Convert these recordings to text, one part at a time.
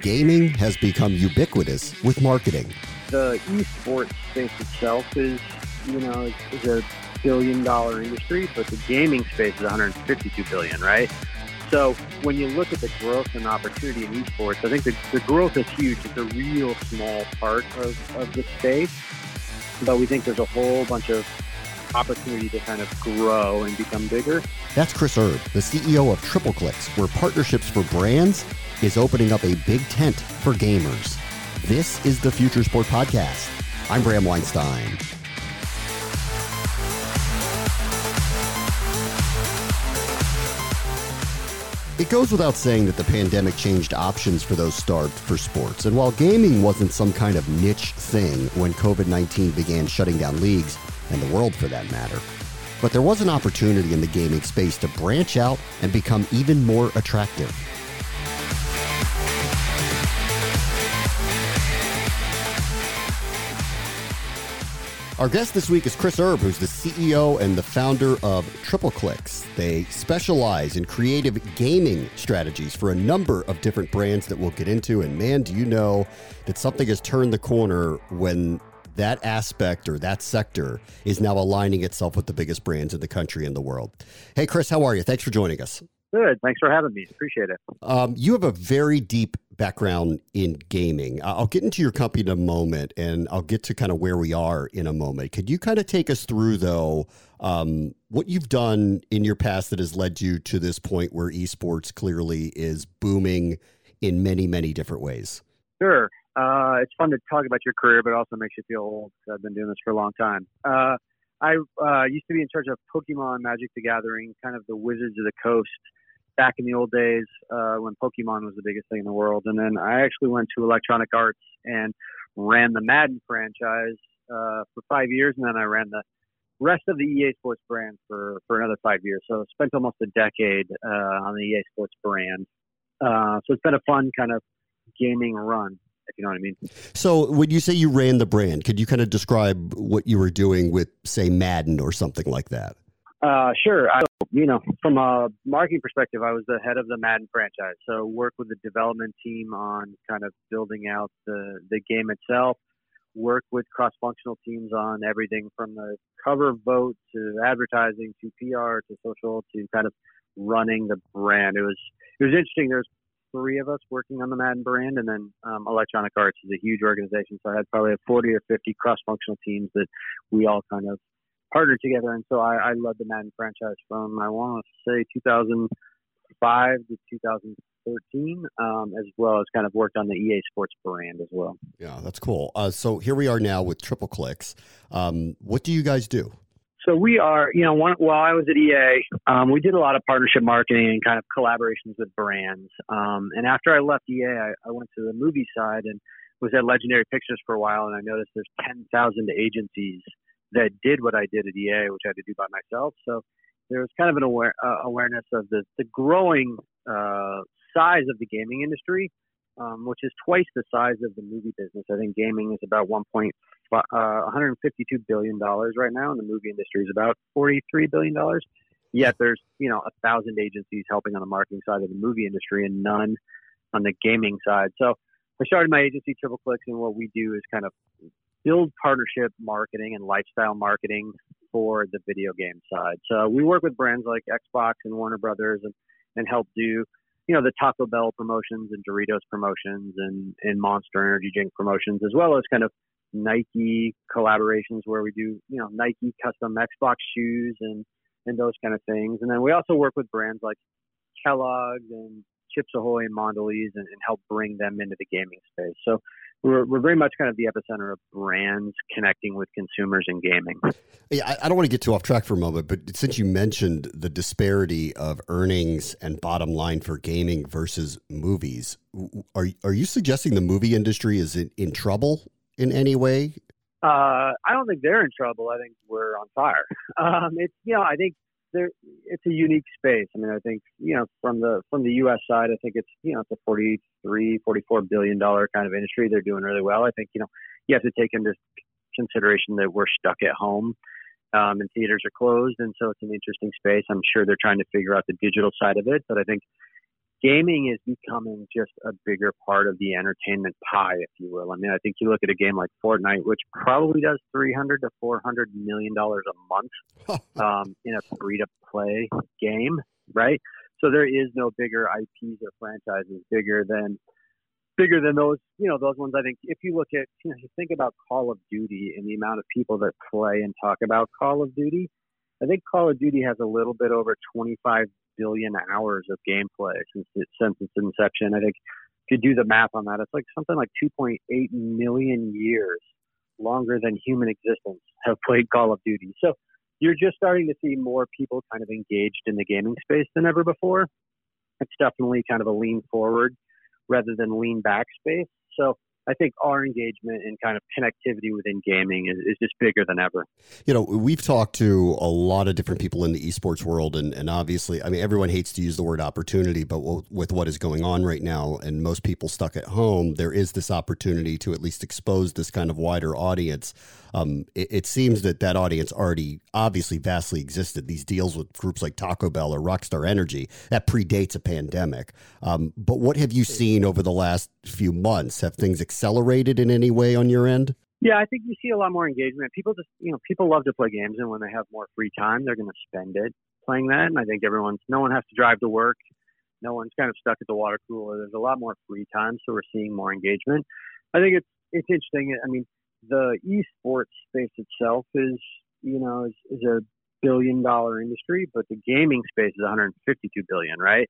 Gaming has become ubiquitous with marketing. The esports space itself is, you know, is, a billion dollar industry, but the gaming space is 152 billion, right? So when you look at the growth and opportunity in esports, I think the, the growth is huge. It's a real small part of, of the space, but we think there's a whole bunch of opportunity to kind of grow and become bigger. That's Chris Erb, the CEO of Tripleclix, where partnerships for brands is opening up a big tent for gamers. This is the Future Sport Podcast. I'm Bram Weinstein. It goes without saying that the pandemic changed options for those starved for sports. And while gaming wasn't some kind of niche thing when COVID 19 began shutting down leagues, and the world for that matter, but there was an opportunity in the gaming space to branch out and become even more attractive. Our guest this week is Chris Erb, who's the CEO and the founder of Tripleclix. They specialize in creative gaming strategies for a number of different brands that we'll get into. And man, do you know that something has turned the corner when that aspect or that sector is now aligning itself with the biggest brands in the country and the world. Hey, Chris, how are you? Thanks for joining us. Good. Thanks for having me. Appreciate it. Um, you have a very deep background in gaming. I'll get into your company in a moment and I'll get to kind of where we are in a moment. Could you kind of take us through, though, um, what you've done in your past that has led you to this point where esports clearly is booming in many, many different ways? Sure. Uh, it's fun to talk about your career, but also makes you feel old I've been doing this for a long time. Uh, I uh, used to be in charge of Pokemon Magic the Gathering, kind of the Wizards of the Coast back in the old days uh, when Pokemon was the biggest thing in the world. And then I actually went to Electronic Arts and ran the Madden franchise uh, for five years, and then I ran the rest of the EA Sports brand for for another five years. So I spent almost a decade uh, on the EA Sports brand. Uh, so it's been a fun kind of gaming run if you know what I mean. So, when you say you ran the brand, could you kind of describe what you were doing with, say, Madden or something like that? Uh, sure. I, you know, from a marketing perspective, I was the head of the Madden franchise. So work with the development team on kind of building out the, the game itself, work with cross-functional teams on everything from the cover vote to advertising to PR to social to kind of running the brand. It was, it was interesting. There's three of us working on the Madden brand, and then um, Electronic Arts is a huge organization. So I had probably 40 or 50 cross-functional teams that we all kind of partnered together. And so I, I led the Madden franchise from I want to say 2005 to 2013, um, as well as kind of worked on the EA Sports brand as well. Yeah, that's cool. Uh, so here we are now with Tripleclix. Um, what do you guys do? So we are, you know, one, while I was at EA, um, we did a lot of partnership marketing and kind of collaborations with brands. Um, and after I left EA, I, I went to the movie side and was at Legendary Pictures for a while. And I noticed there's 10,000 agencies that did what I did at EA, which I had to do by myself. So there was kind of an aware, uh, awareness of the, the growing uh, size of the gaming industry, um, which is twice the size of the movie business. I think gaming is about 1.5 uh, 152 billion dollars right now, and the movie industry is about 43 billion dollars. Yet there's you know a thousand agencies helping on the marketing side of the movie industry, and none on the gaming side. So I started my agency Tripleclix, and what we do is kind of build partnership marketing and lifestyle marketing for the video game side. So we work with brands like Xbox and Warner Brothers, and and help do you know the Taco Bell promotions and Doritos promotions and and Monster Energy drink promotions, as well as kind of Nike collaborations where we do, you know, Nike custom Xbox shoes and and those kind of things. And then we also work with brands like Kellogg's and Chips Ahoy and Mondelez and, and help bring them into the gaming space. So we're, we're very much kind of the epicenter of brands connecting with consumers in gaming. Yeah, I, I don't want to get too off track for a moment, but since you mentioned the disparity of earnings and bottom line for gaming versus movies, are are you suggesting the movie industry is in, in trouble in any way? Uh, I don't think they're in trouble. I think we're on fire. Um, it's you know I think there it's a unique space. I mean, I think you know from the from the U.S. side, I think it's you know it's a 43, 44 billion dollar kind of industry. They're doing really well. I think you know you have to take into consideration that we're stuck at home um, and theaters are closed, and so it's an interesting space. I'm sure they're trying to figure out the digital side of it, but I think gaming is becoming just a bigger part of the entertainment pie, if you will. I mean, I think you look at a game like Fortnite, which probably does 300 to 400 million dollars a month um, in a free to play game, right? So there is no bigger IPs or franchises bigger than bigger than those, you know, those ones. I think if you look at, you know, you think about Call of Duty and the amount of people that play and talk about Call of Duty. I think Call of Duty has a little bit over 25 billion hours of gameplay since it, since its inception. I think if you do the math on that, it's like something like 2.8 million years longer than human existence have played Call of Duty. So you're just starting to see more people kind of engaged in the gaming space than ever before. It's definitely kind of a lean forward rather than lean back space. So I think our engagement and kind of connectivity within gaming is, is, just bigger than ever. You know, we've talked to a lot of different people in the esports world, and, and obviously, I mean, everyone hates to use the word opportunity, but with what is going on right now, and most people stuck at home, there is this opportunity to at least expose this kind of wider audience. Um, it, it, seems that that audience already obviously vastly existed. These deals with groups like Taco Bell or Rockstar Energy that predates a pandemic. Um, but what have you seen over the last few months? Have things accelerated in any way on your end? Yeah, I think you see a lot more engagement. People just, you know, people love to play games, and when they have more free time, they're going to spend it playing that. And I think everyone's, no one has to drive to work. No one's kind of stuck at the water cooler. There's a lot more free time, so we're seeing more engagement. I think it's it's interesting. I mean, the esports space itself is, you know, is, is a billion dollar industry, but the gaming space is 152 billion, right?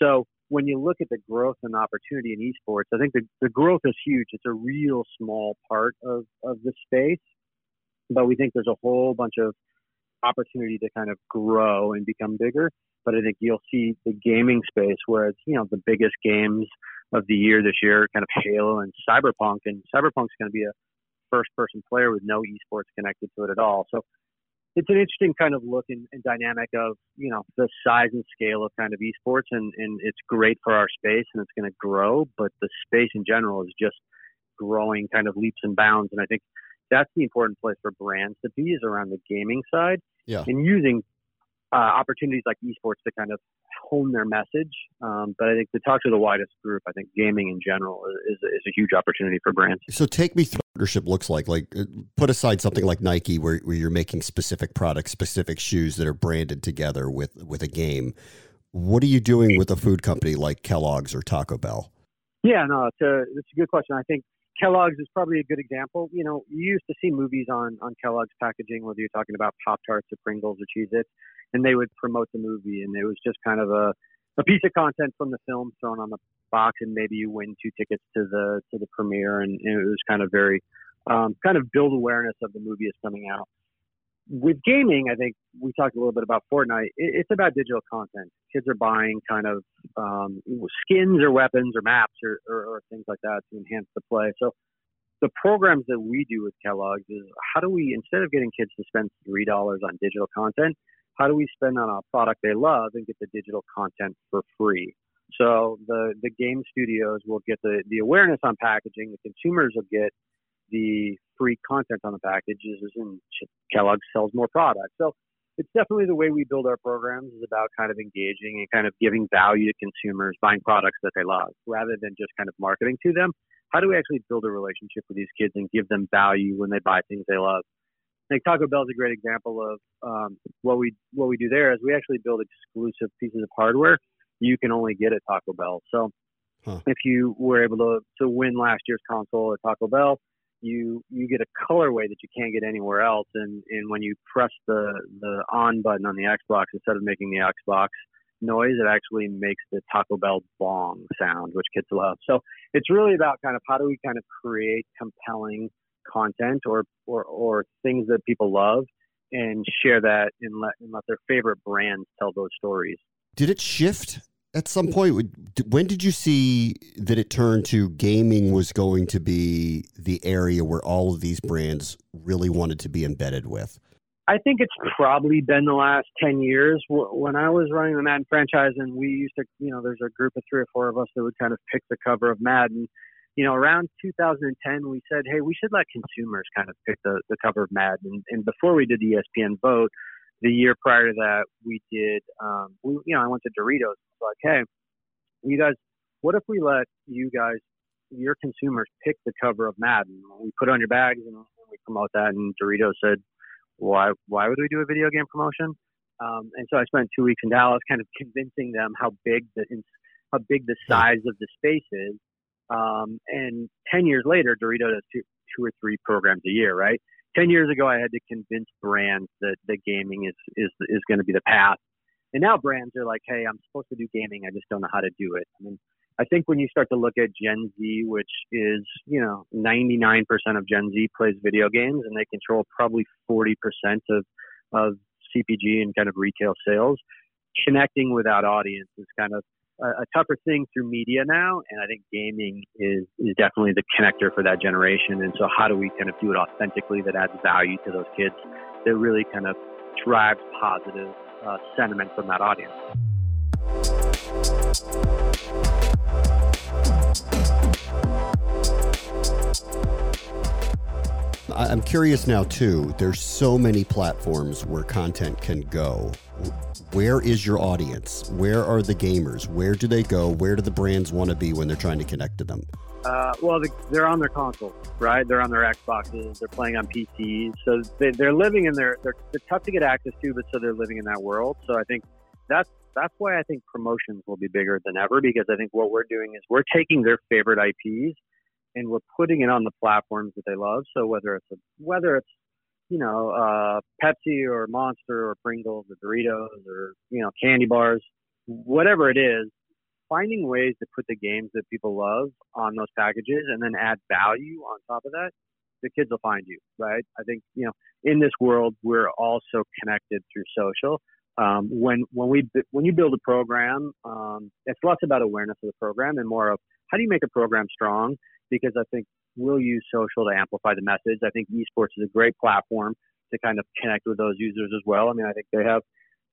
So when you look at the growth and opportunity in esports, I think the, the growth is huge. It's a real small part of, of the space, but we think there's a whole bunch of opportunity to kind of grow and become bigger. But I think you'll see the gaming space where it's, you know, the biggest games of the year this year, kind of Halo and Cyberpunk. And Cyberpunk's going to be a first person player with no esports connected to it at all. So it's an interesting kind of look and, and, dynamic of you know the size and scale of kind of esports and, and it's great for our space and it's going to grow but the space in general is just growing kind of leaps and bounds and i think that's the important place for brands to be is around the gaming side yeah. and using uh, opportunities like esports to kind of hone their message. Um, but I think to talk to the widest group, I think gaming in general is, is a huge opportunity for brands. So take me through partnership looks like. Like uh, put aside something like Nike, where, where you're making specific products, specific shoes that are branded together with with a game. What are you doing with a food company like Kellogg's or Taco Bell? Yeah, no, it's a it's a good question. I think Kellogg's is probably a good example. You know, you used to see movies on on Kellogg's packaging, whether you're talking about Pop Tarts or Pringles or Cheez-Its and they would promote the movie, and it was just kind of a a piece of content from the film thrown on the box, and maybe you win two tickets to the to the premiere, and, and it was kind of very um, kind of build awareness of the movie is coming out. With gaming, I think we talked a little bit about Fortnite. It, it's about digital content. Kids are buying kind of um, skins or weapons or maps or, or, or things like that to enhance the play. So the programs that we do with Kellogg's is how do we instead of getting kids to spend three dollars on digital content, how do we spend on a product they love and get the digital content for free? So the the game studios will get the the awareness on packaging. The consumers will get the free content on the packages, and Kellogg sells more products. So it's definitely the way we build our programs is about kind of engaging and kind of giving value to consumers buying products that they love rather than just kind of marketing to them. How do we actually build a relationship with these kids and give them value when they buy things they love? think Taco Bell is a great example of um, what we what we do there is we actually build exclusive pieces of hardware you can only get at Taco Bell. So huh. if you were able to to win last year's console at Taco Bell, you you get a colorway that you can't get anywhere else. And and when you press the the on button on the Xbox instead of making the Xbox noise, it actually makes the Taco Bell bong sound, which kids love. So it's really about kind of how do we kind of create compelling content or or, or things that people love and share that and let and let their favorite brands tell those stories. Did it shift at some point? When did you see that it turned to gaming was going to be the area where all of these brands really wanted to be embedded with? I think it's probably been the last 10 years. When I was running the Madden franchise, and we used to, you know, there's a group of three or four of us that would kind of pick the cover of Madden. You know, around 2010, we said, hey, we should let consumers kind of pick the, the cover of Madden. And, and before we did the ESPN vote, the year prior to that, we did, um, we, you know, I went to Doritos. It's like, hey, you guys, what if we let you guys, your consumers, pick the cover of Madden? We put on your bags and we promote that. And Doritos said, why why would we do a video game promotion? Um, and so I spent two weeks in Dallas, kind of convincing them how big the how big the size of the space is. Um, and ten years later, Dorito does two, two or three programs a year, right? Ten years ago, I had to convince brands that that gaming is is is going to be the path. And now brands are like, hey, I'm supposed to do gaming, I just don't know how to do it. I mean, I think when you start to look at Gen Z, which is, you know, 99% of Gen Z plays video games and they control probably 40% of, of CPG and kind of retail sales, connecting with that audience is kind of a, tougher thing through media now. And I think gaming is, is definitely the connector for that generation. And so how do we kind of do it authentically that adds value to those kids that really kind of drives positive uh, sentiment from that audience? I'm curious now too. There's so many platforms where content can go. Where is your audience? Where are the gamers? Where do they go? Where do the brands want to be when they're trying to connect to them? Uh, well, they're on their consoles, right? They're on their Xboxes. They're playing on PCs. So they, are living in their. They're, they're tough to get access to, but so they're living in that world. So I think that's that's why I think promotions will be bigger than ever because I think what we're doing is we're taking their favorite IPs and we're putting it on the platforms that they love. So whether it's a, whether it's you know uh, Pepsi or Monster or Pringles or Doritos or you know candy bars, whatever it is, finding ways to put the games that people love on those packages and then add value on top of that, the kids will find you, right? I think you know in this world we're all so connected through social. Um, when when we when you build a program, um, it's less about awareness of the program and more of how do you make a program strong because I think we'll use social to amplify the message. I think esports is a great platform to kind of connect with those users as well. I mean, I think they have,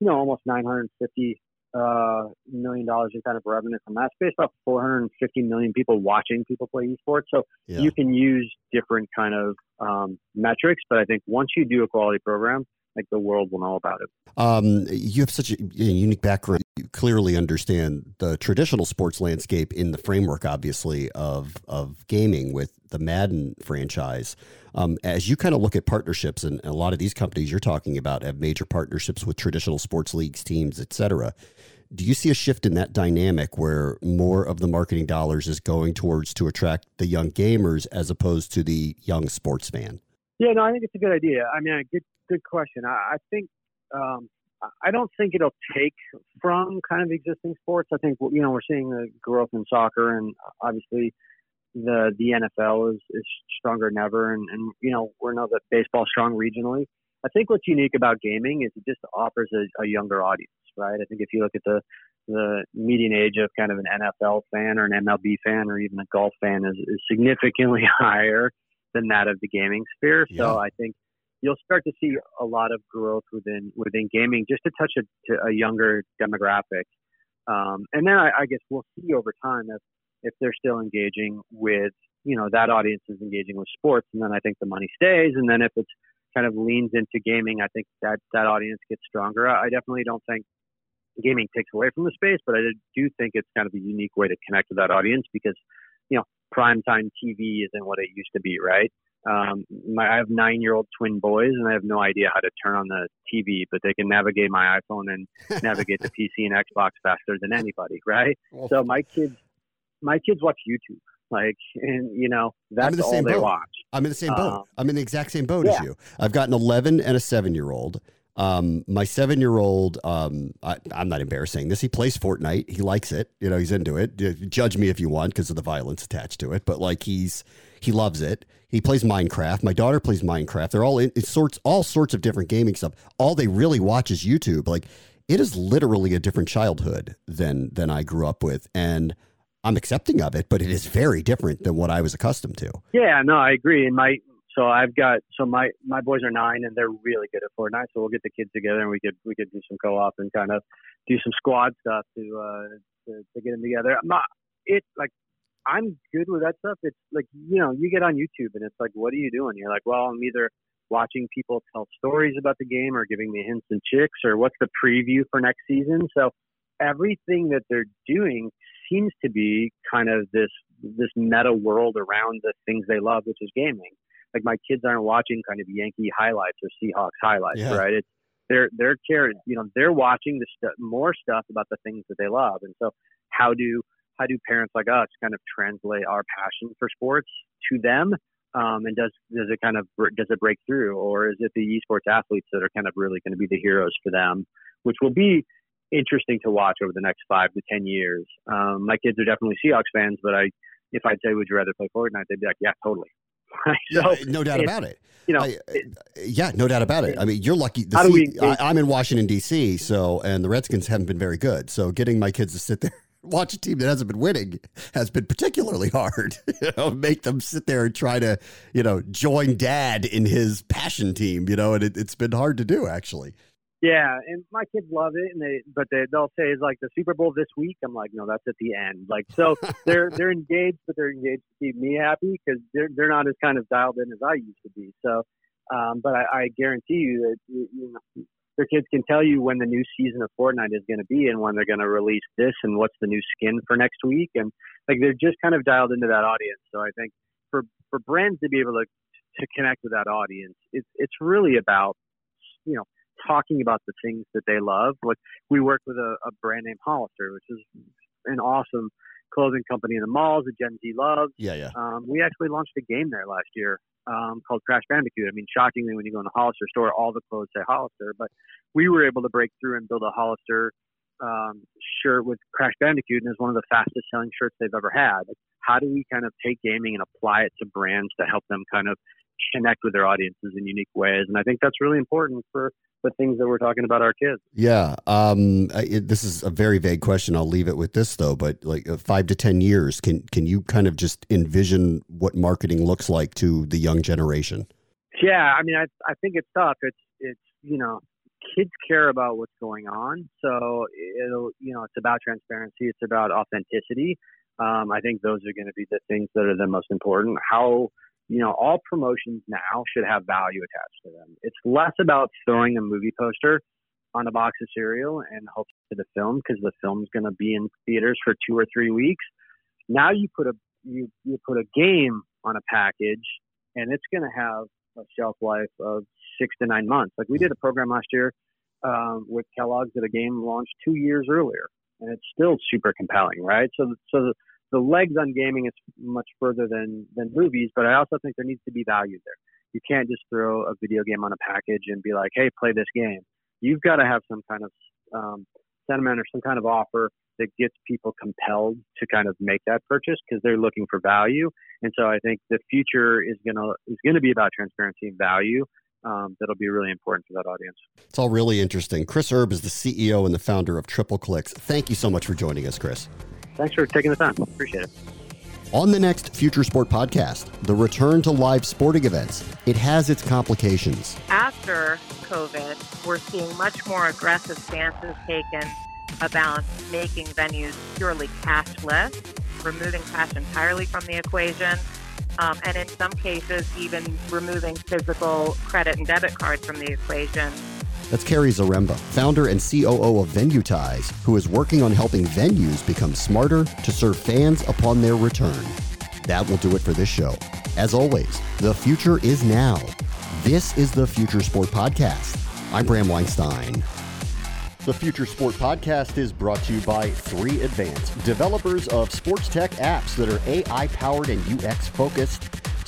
you know, almost 950 uh, million dollars in kind of revenue from that space, about 450 million people watching people play esports. So yeah. you can use different kind of um, metrics, but I think once you do a quality program, like the world will know about it. Um, you have such a, unique background. You clearly understand the traditional sports landscape in the framework, obviously, of of gaming with the Madden franchise. Um, as you kind of look at partnerships, and a lot of these companies you're talking about have major partnerships with traditional sports leagues, teams, et cetera. Do you see a shift in that dynamic where more of the marketing dollars is going towards to attract the young gamers as opposed to the young sports fan? Yeah, no, I think it's a good idea. I mean, good good question. I, I think um, I don't think it'll take from kind of existing sports. I think you know we're seeing the growth in soccer, and obviously the the NFL is, is stronger than ever, and, and you know we know that baseball's strong regionally. I think what's unique about gaming is it just offers a, a younger audience, right? I think if you look at the the median age of kind of an NFL fan or an MLB fan or even a golf fan is, is significantly higher than that of the gaming sphere. Yeah. So I think you'll start to see a lot of growth within within gaming, just to touch a, to a younger demographic. Um, and then I, I guess we'll see over time if if they're still engaging with you know that audience is engaging with sports, and then I think the money stays. And then if it's kind of leans into gaming, I think that that audience gets stronger. I definitely don't think gaming takes away from the space, but I do think it's kind of a unique way to connect with that audience because primetime TV isn't what it used to be, right? Um, my, I have nine year old twin boys, and I have no idea how to turn on the TV, but they can navigate my iPhone and navigate the PC and Xbox faster than anybody, right? Well, so my kids, my kids watch YouTube, like, and you know that's the all they boat. watch. I'm in the same boat. Um, I'm in the exact same boat yeah. as you. I've got an 11 and a seven year old. Um, my seven year old, um, I, am not embarrassing this. He plays Fortnite. He likes it. You know, he's into it. Judge me if you want because of the violence attached to it. But like he's he loves it. He plays Minecraft. My daughter plays Minecraft. They're all in sorts all sorts of different gaming stuff. All they really watch is YouTube. Like it is literally a different childhood than than I grew up with, and I'm accepting of it. But it is very different than what I was accustomed to. Yeah, no, I agree. And my so I've got so my my boys are nine and they're really good at Fortnite. So we'll get the kids together and we could we could do some co-op and kind of do some squad stuff to uh to, to get them together. I'm not it like I'm good with that stuff. It's like you know you get on YouTube and it's like what are you doing? You're like well I'm either watching people tell stories about the game or giving me hints and chicks or what's the preview for next season. So everything that they're doing seems to be kind of this this meta world around the things they love, which is gaming like my kids aren't watching kind of Yankee highlights or Seahawks highlights, yeah. right? It's they're they're caring, you know, they're watching the st- more stuff about the things that they love, and so how do how do parents like us kind of translate our passion for sports to them? Um, and does does it kind of does it break through, or is it the esports athletes that are kind of really going to be the heroes for them, which will be interesting to watch over the next five to ten years. Um, my kids are definitely Seahawks fans, but I, if I'd say, would you rather play Fortnite, they'd be like, yeah, totally. so no doubt about it. You know, I, yeah, no doubt about it. I mean, you're lucky. We, I, I'm in Washington D.C., so and the Redskins haven't been very good. So getting my kids to sit there watch a team that hasn't been winning has been particularly hard. you know, make them sit there and try to, you know, join dad in his passion team. You know, and it, it's been hard to do actually. Yeah, and my kids love it, and they but they they'll say it's like the Super Bowl this week. I'm like, no, that's at the end. Like, so they're they're engaged, but they're engaged to keep me happy because they're they're not as kind of dialed in as I used to be. So, um, but I, I guarantee you that you, you know their kids can tell you when the new season of Fortnite is going to be and when they're going to release this and what's the new skin for next week, and like they're just kind of dialed into that audience. So I think for for brands to be able to to connect with that audience, it's it's really about you know talking about the things that they love. Like we work with a, a brand named Hollister, which is an awesome clothing company in the malls that Gen Z loves. Yeah, yeah. Um, we actually launched a game there last year um, called Crash Bandicoot. I mean, shockingly, when you go in the Hollister store, all the clothes say Hollister, but we were able to break through and build a Hollister um, shirt with Crash Bandicoot, and it's one of the fastest selling shirts they've ever had. Like, how do we kind of take gaming and apply it to brands to help them kind of connect with their audiences in unique ways? And I think that's really important for the things that we're talking about our kids. Yeah. Um, it, this is a very vague question. I'll leave it with this though. But like uh, five to ten years, can can you kind of just envision what marketing looks like to the young generation? Yeah. I mean, I I think it's tough. It's it's you know kids care about what's going on. So it'll you know it's about transparency. It's about authenticity. Um, I think those are going to be the things that are the most important. How you know, all promotions now should have value attached to them. It's less about throwing a movie poster on a box of cereal and hope for the film because the film's going to be in theaters for two or three weeks. Now you put a you you put a game on a package and it's going to have a shelf life of six to nine months. Like we did a program last year um, with Kellogg's that a game launched two years earlier, and it's still super compelling, right? So so the legs on gaming is much further than than movies, but I also think there needs to be value there. You can't just throw a video game on a package and be like, "Hey, play this game." You've got to have some kind of um, sentiment or some kind of offer that gets people compelled to kind of make that purchase because they're looking for value. And so I think the future is gonna is gonna be about transparency and value. Um, that'll be really important to that audience. It's all really interesting. Chris Erb is the CEO and the founder of Tripleclix. Thank you so much for joining us, Chris. Thanks for taking the time. Appreciate it. On the next Future Sport podcast, the return to live sporting events. It has its complications. After COVID, we're seeing much more aggressive stances taken about making venues purely cashless, removing cash entirely from the equation, um, and in some cases, even removing physical credit and debit cards from the equation that's Carrie Zaremba, founder and COO of Venuetize, who is working on helping venues become smarter to serve fans upon their return. That will do it for this show. As always, the future is now. This is the Future Sport Podcast. I'm Bram Weinstein. The Future Sport Podcast is brought to you by 3 Advance, developers of sports tech apps that are AI powered and UX focused